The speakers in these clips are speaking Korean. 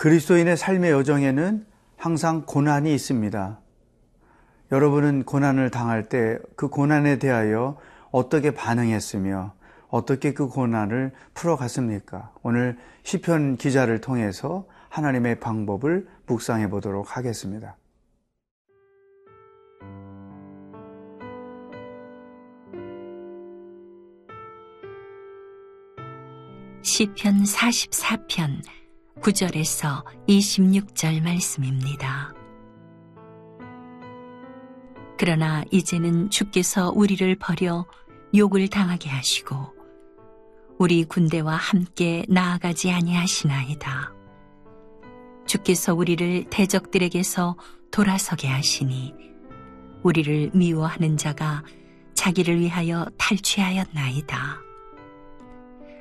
그리스도인의 삶의 여정에는 항상 고난이 있습니다. 여러분은 고난을 당할 때 그 고난에 대하여 어떻게 반응했으며 어떻게 그 고난을 풀어갔습니까? 오늘 시편 기자를 통해서 하나님의 방법을 묵상해 보도록 하겠습니다. 시편 44편 9절에서 26절 말씀입니다. 그러나 이제는 주께서 우리를 버려 욕을 당하게 하시고 우리 군대와 함께 나아가지 아니하시나이다. 주께서 우리를 대적들에게서 돌아서게 하시니 우리를 미워하는 자가 자기를 위하여 탈취하였나이다.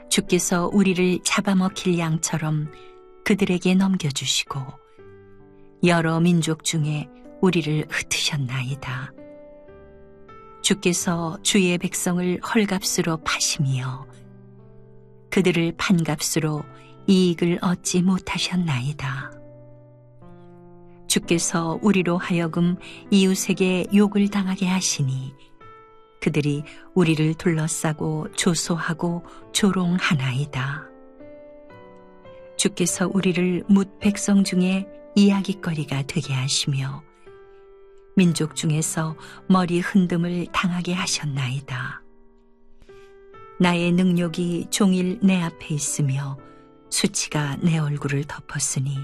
주께서 우리를 잡아먹힐 양처럼 그들에게 넘겨주시고 여러 민족 중에 우리를 흩으셨나이다. 주께서 주의 백성을 헐값으로 파시며 그들을 판값으로 이익을 얻지 못하셨나이다. 주께서 우리로 하여금 이웃에게 욕을 당하게 하시니 그들이 우리를 둘러싸고 조소하고 조롱하나이다. 주께서 우리를 묻 백성 중에 이야기거리가 되게 하시며 민족 중에서 머리 흔듦을 당하게 하셨나이다. 나의 능력이 종일 내 앞에 있으며 수치가 내 얼굴을 덮었으니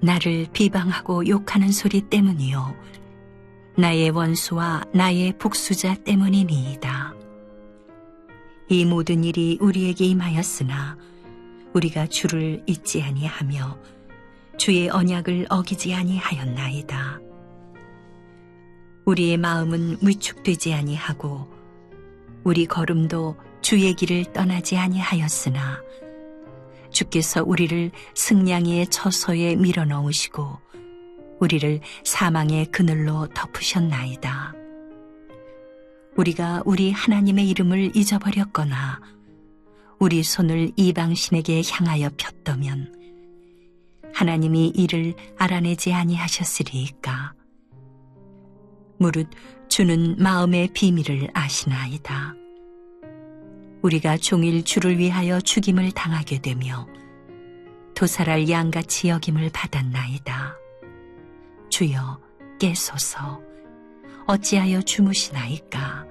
나를 비방하고 욕하는 소리 때문이요 나의 원수와 나의 복수자 때문이니이다. 이 모든 일이 우리에게 임하였으나 우리가 주를 잊지 아니하며 주의 언약을 어기지 아니하였나이다. 우리의 마음은 위축되지 아니하고 우리 걸음도 주의 길을 떠나지 아니하였으나 주께서 우리를 승냥이의 처소에 밀어넣으시고 우리를 사망의 그늘로 덮으셨나이다. 우리가 우리 하나님의 이름을 잊어버렸거나 우리 손을 이방신에게 향하여 폈다면 하나님이 이를 알아내지 아니하셨으리이까. 무릇 주는 마음의 비밀을 아시나이다. 우리가 종일 주를 위하여 죽임을 당하게 되며 도살할 양같이 여김을 받았나이다. 주여 깨소서 어찌하여 주무시나이까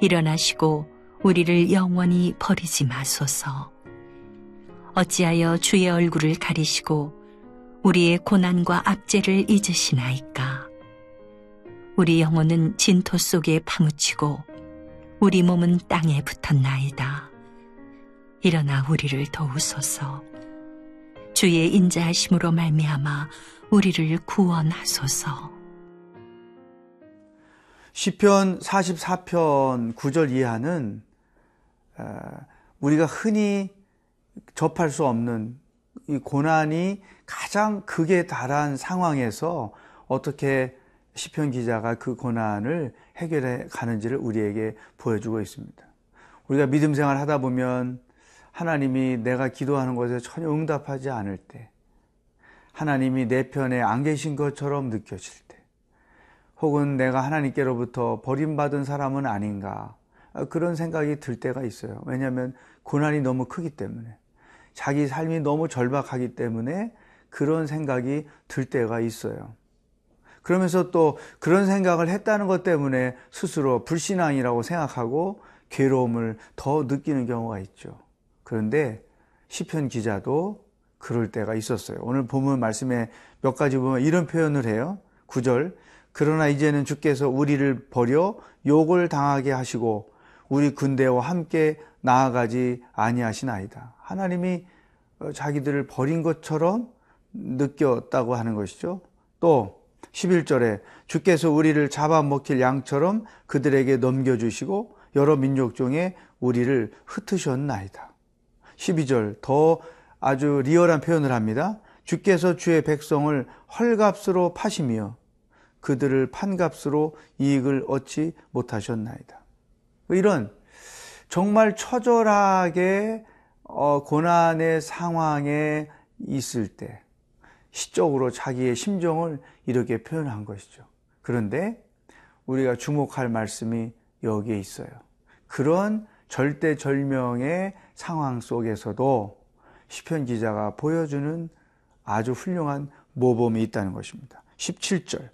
일어나시고 우리를 영원히 버리지 마소서 어찌하여 주의 얼굴을 가리시고 우리의 고난과 압제를 잊으시나이까 우리 영혼은 진토 속에 파묻히고 우리 몸은 땅에 붙었나이다. 일어나 우리를 도우소서. 주의 인자하심으로 말미암아 우리를 구원하소서. 시편 44편 9절 이하는 우리가 흔히 접할 수 없는 이 고난이 가장 극에 달한 상황에서 어떻게 시편 기자가 그 고난을 해결해 가는지를 우리에게 보여주고 있습니다. 우리가 믿음 생활 하다 보면 하나님이 내가 기도하는 것에 전혀 응답하지 않을 때, 하나님이 내 편에 안 계신 것처럼 느껴질 때, 혹은 내가 하나님께로부터 버림받은 사람은 아닌가, 그런 생각이 들 때가 있어요. 왜냐하면 고난이 너무 크기 때문에, 자기 삶이 너무 절박하기 때문에 그런 생각이 들 때가 있어요. 그러면서 또 그런 생각을 했다는 것 때문에 스스로 불신앙이라고 생각하고 괴로움을 더 느끼는 경우가 있죠. 그런데 시편 기자도 그럴 때가 있었어요. 오늘 보면 말씀에 몇 가지 보면 이런 표현을 해요. 9절. 그러나 이제는 주께서 우리를 버려 욕을 당하게 하시고 우리 군대와 함께 나아가지 아니하시나이다. 하나님이 자기들을 버린 것처럼 느꼈다고 하는 것이죠. 또 11절에 주께서 우리를 잡아먹힐 양처럼 그들에게 넘겨주시고 여러 민족 중에 우리를 흩으셨나이다. 12절 더 아주 리얼한 표현을 합니다. 주께서 주의 백성을 헐값으로 파시며 그들을 판값으로 이익을 얻지 못하셨나이다. 이런 정말 처절하게 어, 고난의 상황에 있을 때 시적으로 자기의 심정을 이렇게 표현한 것이죠. 그런데 우리가 주목할 말씀이 여기에 있어요. 그런 절대절명의 상황 속에서도 시편 기자가 보여주는 아주 훌륭한 모범이 있다는 것입니다. 17절.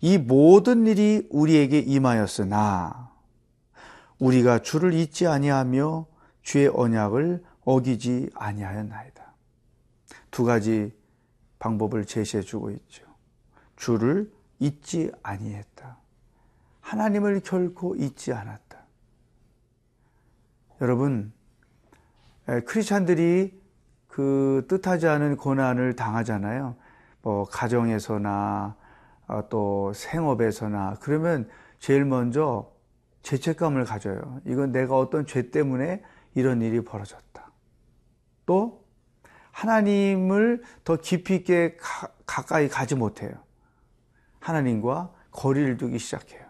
이 모든 일이 우리에게 임하였으나 우리가 주를 잊지 아니하며 주의 언약을 어기지 아니하였나이다. 두 가지 방법을 제시해 주고 있죠. 주를 잊지 아니했다. 하나님을 결코 잊지 않았다. 여러분, 크리스찬들이 그 뜻하지 않은 고난을 당하잖아요. 뭐 가정에서나 어, 또 생업에서나 그러면 제일 먼저 죄책감을 가져요. 이건 내가 어떤 죄 때문에 이런 일이 벌어졌다. 또 하나님을 더 깊이 있게 가, 가까이 가지 못해요. 하나님과 거리를 두기 시작해요.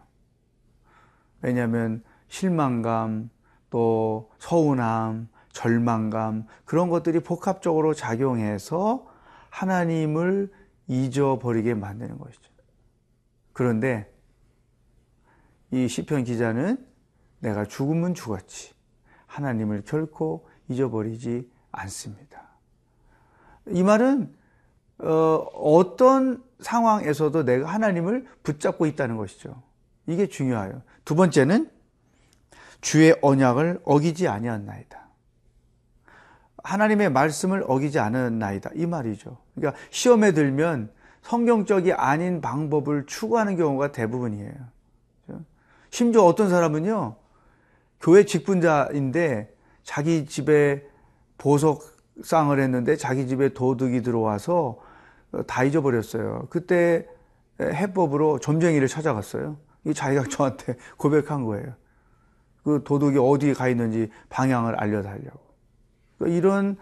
왜냐하면 실망감, 또 서운함, 절망감, 그런 것들이 복합적으로 작용해서 하나님을 잊어버리게 만드는 것이죠. 그런데 이 시편 기자는 내가 죽으면 죽었지. 하나님을 결코 잊어버리지 않습니다. 이 말은 어, 떤 상황에서도 내가 하나님을 붙잡고 있다는 것이죠. 이게 중요해요. 두 번째는 주의 언약을 어기지 아니었나이다. 하나님의 말씀을 어기지 않았나이다. 이 말이죠. 그러니까 시험에 들면 성경적이 아닌 방법을 추구하는 경우가 대부분이에요. 심지어 어떤 사람은요, 교회 직분자인데 자기 집에 보석상을 했는데 자기 집에 도둑이 들어와서 다 잊어버렸어요. 그때 해법으로 점쟁이를 찾아갔어요. 이 자기가 저한테 고백한 거예요. 그 도둑이 어디에 가 있는지 방향을 알려달라고. 그러니까 이런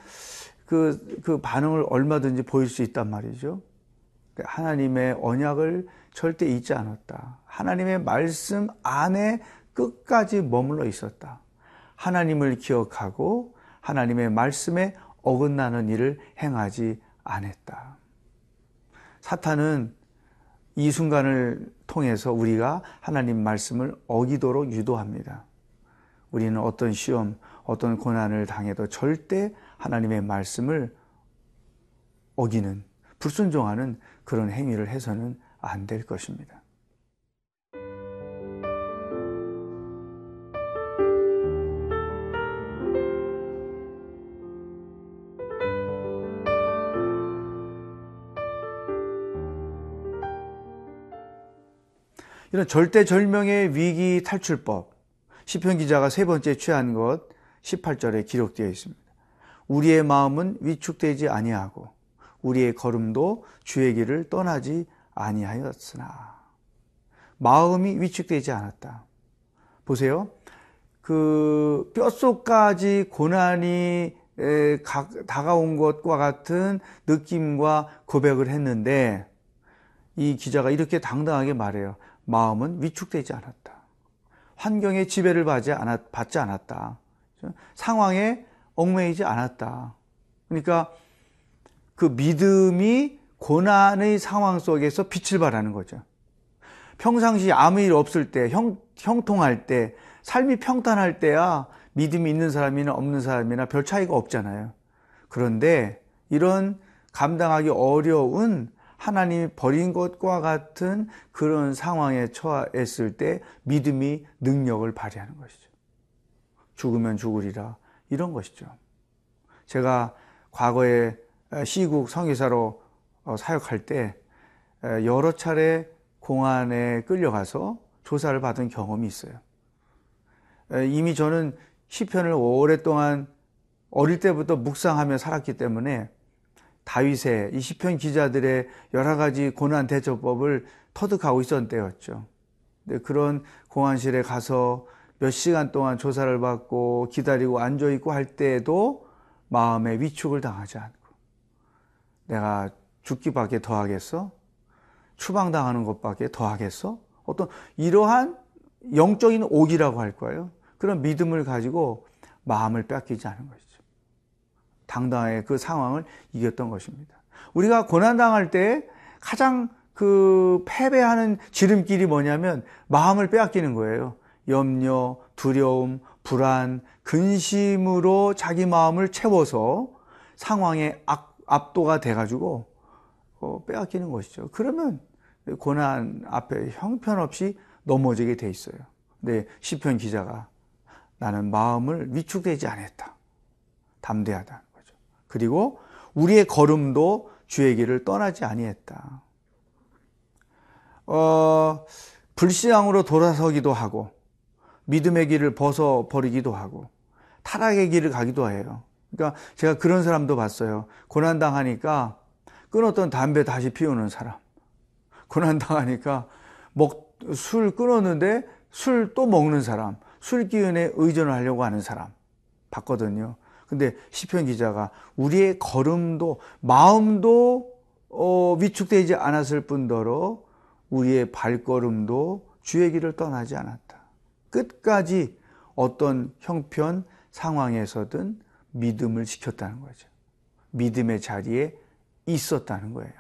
그, 그 반응을 얼마든지 보일 수 있단 말이죠. 하나님의 언약을 절대 잊지 않았다. 하나님의 말씀 안에 끝까지 머물러 있었다. 하나님을 기억하고 하나님의 말씀에 어긋나는 일을 행하지 않았다. 사탄은 이 순간을 통해서 우리가 하나님 말씀을 어기도록 유도합니다. 우리는 어떤 시험, 어떤 고난을 당해도 절대 하나님의 말씀을 어기는, 불순종하는 그런 행위를 해서는 안 될 것입니다. 이런 절대절명의 위기 탈출법, 시편 기자가 세 번째 취한 것 18절에 기록되어 있습니다. 우리의 마음은 위축되지 아니하고 우리의 걸음도 주의 길을 떠나지 아니하였으나 마음이 위축되지 않았다. 보세요. 그 뼛속까지 고난이 다가온 것과 같은 느낌과 고백을 했는데 이 기자가 이렇게 당당하게 말해요. 마음은 위축되지 않았다. 환경의 지배를 받지, 않았, 받지 않았다. 상황에 얽매이지 않았다. 그러니까 그 믿음이 고난의 상황 속에서 빛을 발하는 거죠. 평상시 아무 일 없을 때, 형, 형통할 때, 삶이 평탄할 때야 믿음이 있는 사람이나 없는 사람이나 별 차이가 없잖아요. 그런데 이런 감당하기 어려운 하나님이 버린 것과 같은 그런 상황에 처했을 때 믿음이 능력을 발휘하는 것이죠. 죽으면 죽으리라 이런 것이죠. 제가 과거에 시국 성의사로 어, 사역할 때 여러 차례 공안에 끌려가서 조사를 받은 경험이 있어요. 이미 저는 시편을 오랫동안 어릴 때부터 묵상하며 살았기 때문에 다윗의 이 시편 기자들의 여러 가지 고난 대처법을 터득하고 있었던 때였죠. 그런 공안실에 가서 몇 시간 동안 조사를 받고 기다리고 앉아 있고 할 때에도 마음에 위축을 당하지 않고 내가 죽기밖에 더 하겠어? 추방당하는 것밖에 더 하겠어? 어떤 이러한 영적인 옥이라고 할 거예요. 그런 믿음을 가지고 마음을 뺏기지 않은 것이죠. 당당하게 그 상황을 이겼던 것입니다. 우리가 고난당할 때 가장 그 패배하는 지름길이 뭐냐면 마음을 빼앗기는 거예요. 염려, 두려움, 불안, 근심으로 자기 마음을 채워서 상황에 압도가 돼가지고 어, 빼앗기는 것이죠. 그러면 고난 앞에 형편없이 넘어지게 돼 있어요. 근데 시편 기자가 나는 마음을 위축되지 않았다. 담대하다는 거죠. 그리고 우리의 걸음도 주의 길을 떠나지 아니했다. 어, 불신앙으로 돌아서기도 하고 믿음의 길을 벗어 버리기도 하고 타락의 길을 가기도 해요. 그러니까 제가 그런 사람도 봤어요. 고난 당하니까 끊었던 담배 다시 피우는 사람. 고난 당하니까 먹 술 끊었는데 술 또 먹는 사람. 술 기운에 의존을 하려고 하는 사람 봤거든요. 근데 시편 기자가 우리의 걸음도 마음도 어, 위축되지 않았을 뿐더러 우리의 발걸음도 주의 길을 떠나지 않았다. 끝까지 어떤 형편 상황에서든 믿음을 지켰다는 거죠. 믿음의 자리에 있었다는 거예요.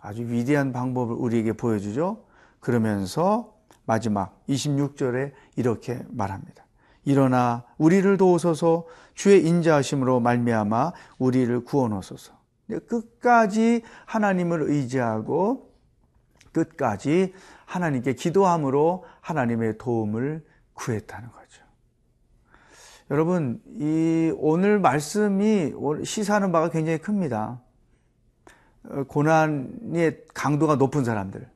아주 위대한 방법을 우리에게 보여주죠. 그러면서 마지막 26절에 이렇게 말합니다. 일어나 우리를 도우소서 주의 인자하심으로 말미암아 우리를 구원하소서. 끝까지 하나님을 의지하고 끝까지 하나님께 기도함으로 하나님의 도움을 구했다는 거죠. 여러분, 이 오늘 말씀이 시사하는 바가 굉장히 큽니다. 어, 고난의 강도가 높은 사람들,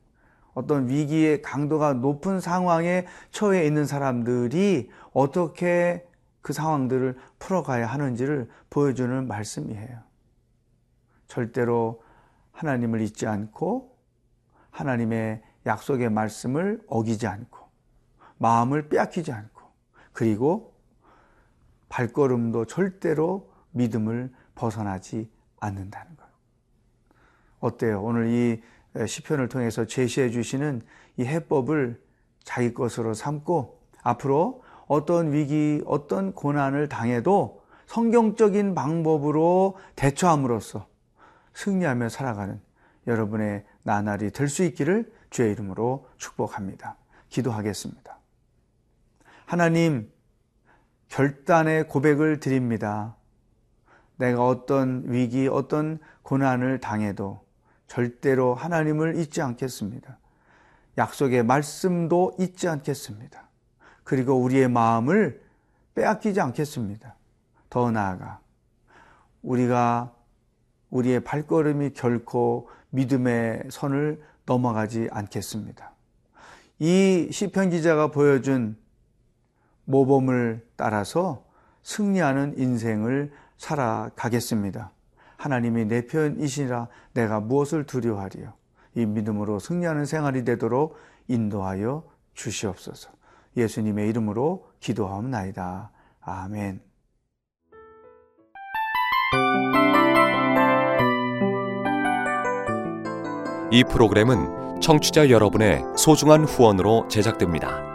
어떤 위기의 강도가 높은 상황에 처해 있는 사람들이 어떻게 그 상황들을 풀어가야 하는지를 보여주는 말씀이에요. 절대로 하나님을 잊지 않고 하나님의 약속의 말씀을 어기지 않고 마음을 빼앗기지 않고 그리고 발걸음도 절대로 믿음을 벗어나지 않는다는 것. 어때요? 오늘 이 시편을 통해서 제시해 주시는 이 해법을 자기 것으로 삼고 앞으로 어떤 위기, 어떤 고난을 당해도 성경적인 방법으로 대처함으로써 승리하며 살아가는 여러분의 나날이 될 수 있기를 주의 이름으로 축복합니다. 기도하겠습니다. 하나님, 결단의 고백을 드립니다. 내가 어떤 위기, 어떤 고난을 당해도 절대로 하나님을 잊지 않겠습니다. 약속의 말씀도 잊지 않겠습니다. 그리고 우리의 마음을 빼앗기지 않겠습니다. 더 나아가 우리가 우리의 발걸음이 결코 믿음의 선을 넘어가지 않겠습니다. 이 시편 기자가 보여준 모범을 따라서 승리하는 인생을 살아가겠습니다. 하나님이 내 편이시라 내가 무엇을 두려워하리요. 이 믿음으로 승리하는 생활이 되도록 인도하여 주시옵소서. 예수님의 이름으로 기도하옵나이다. 아멘. 이 프로그램은 청취자 여러분의 소중한 후원으로 제작됩니다.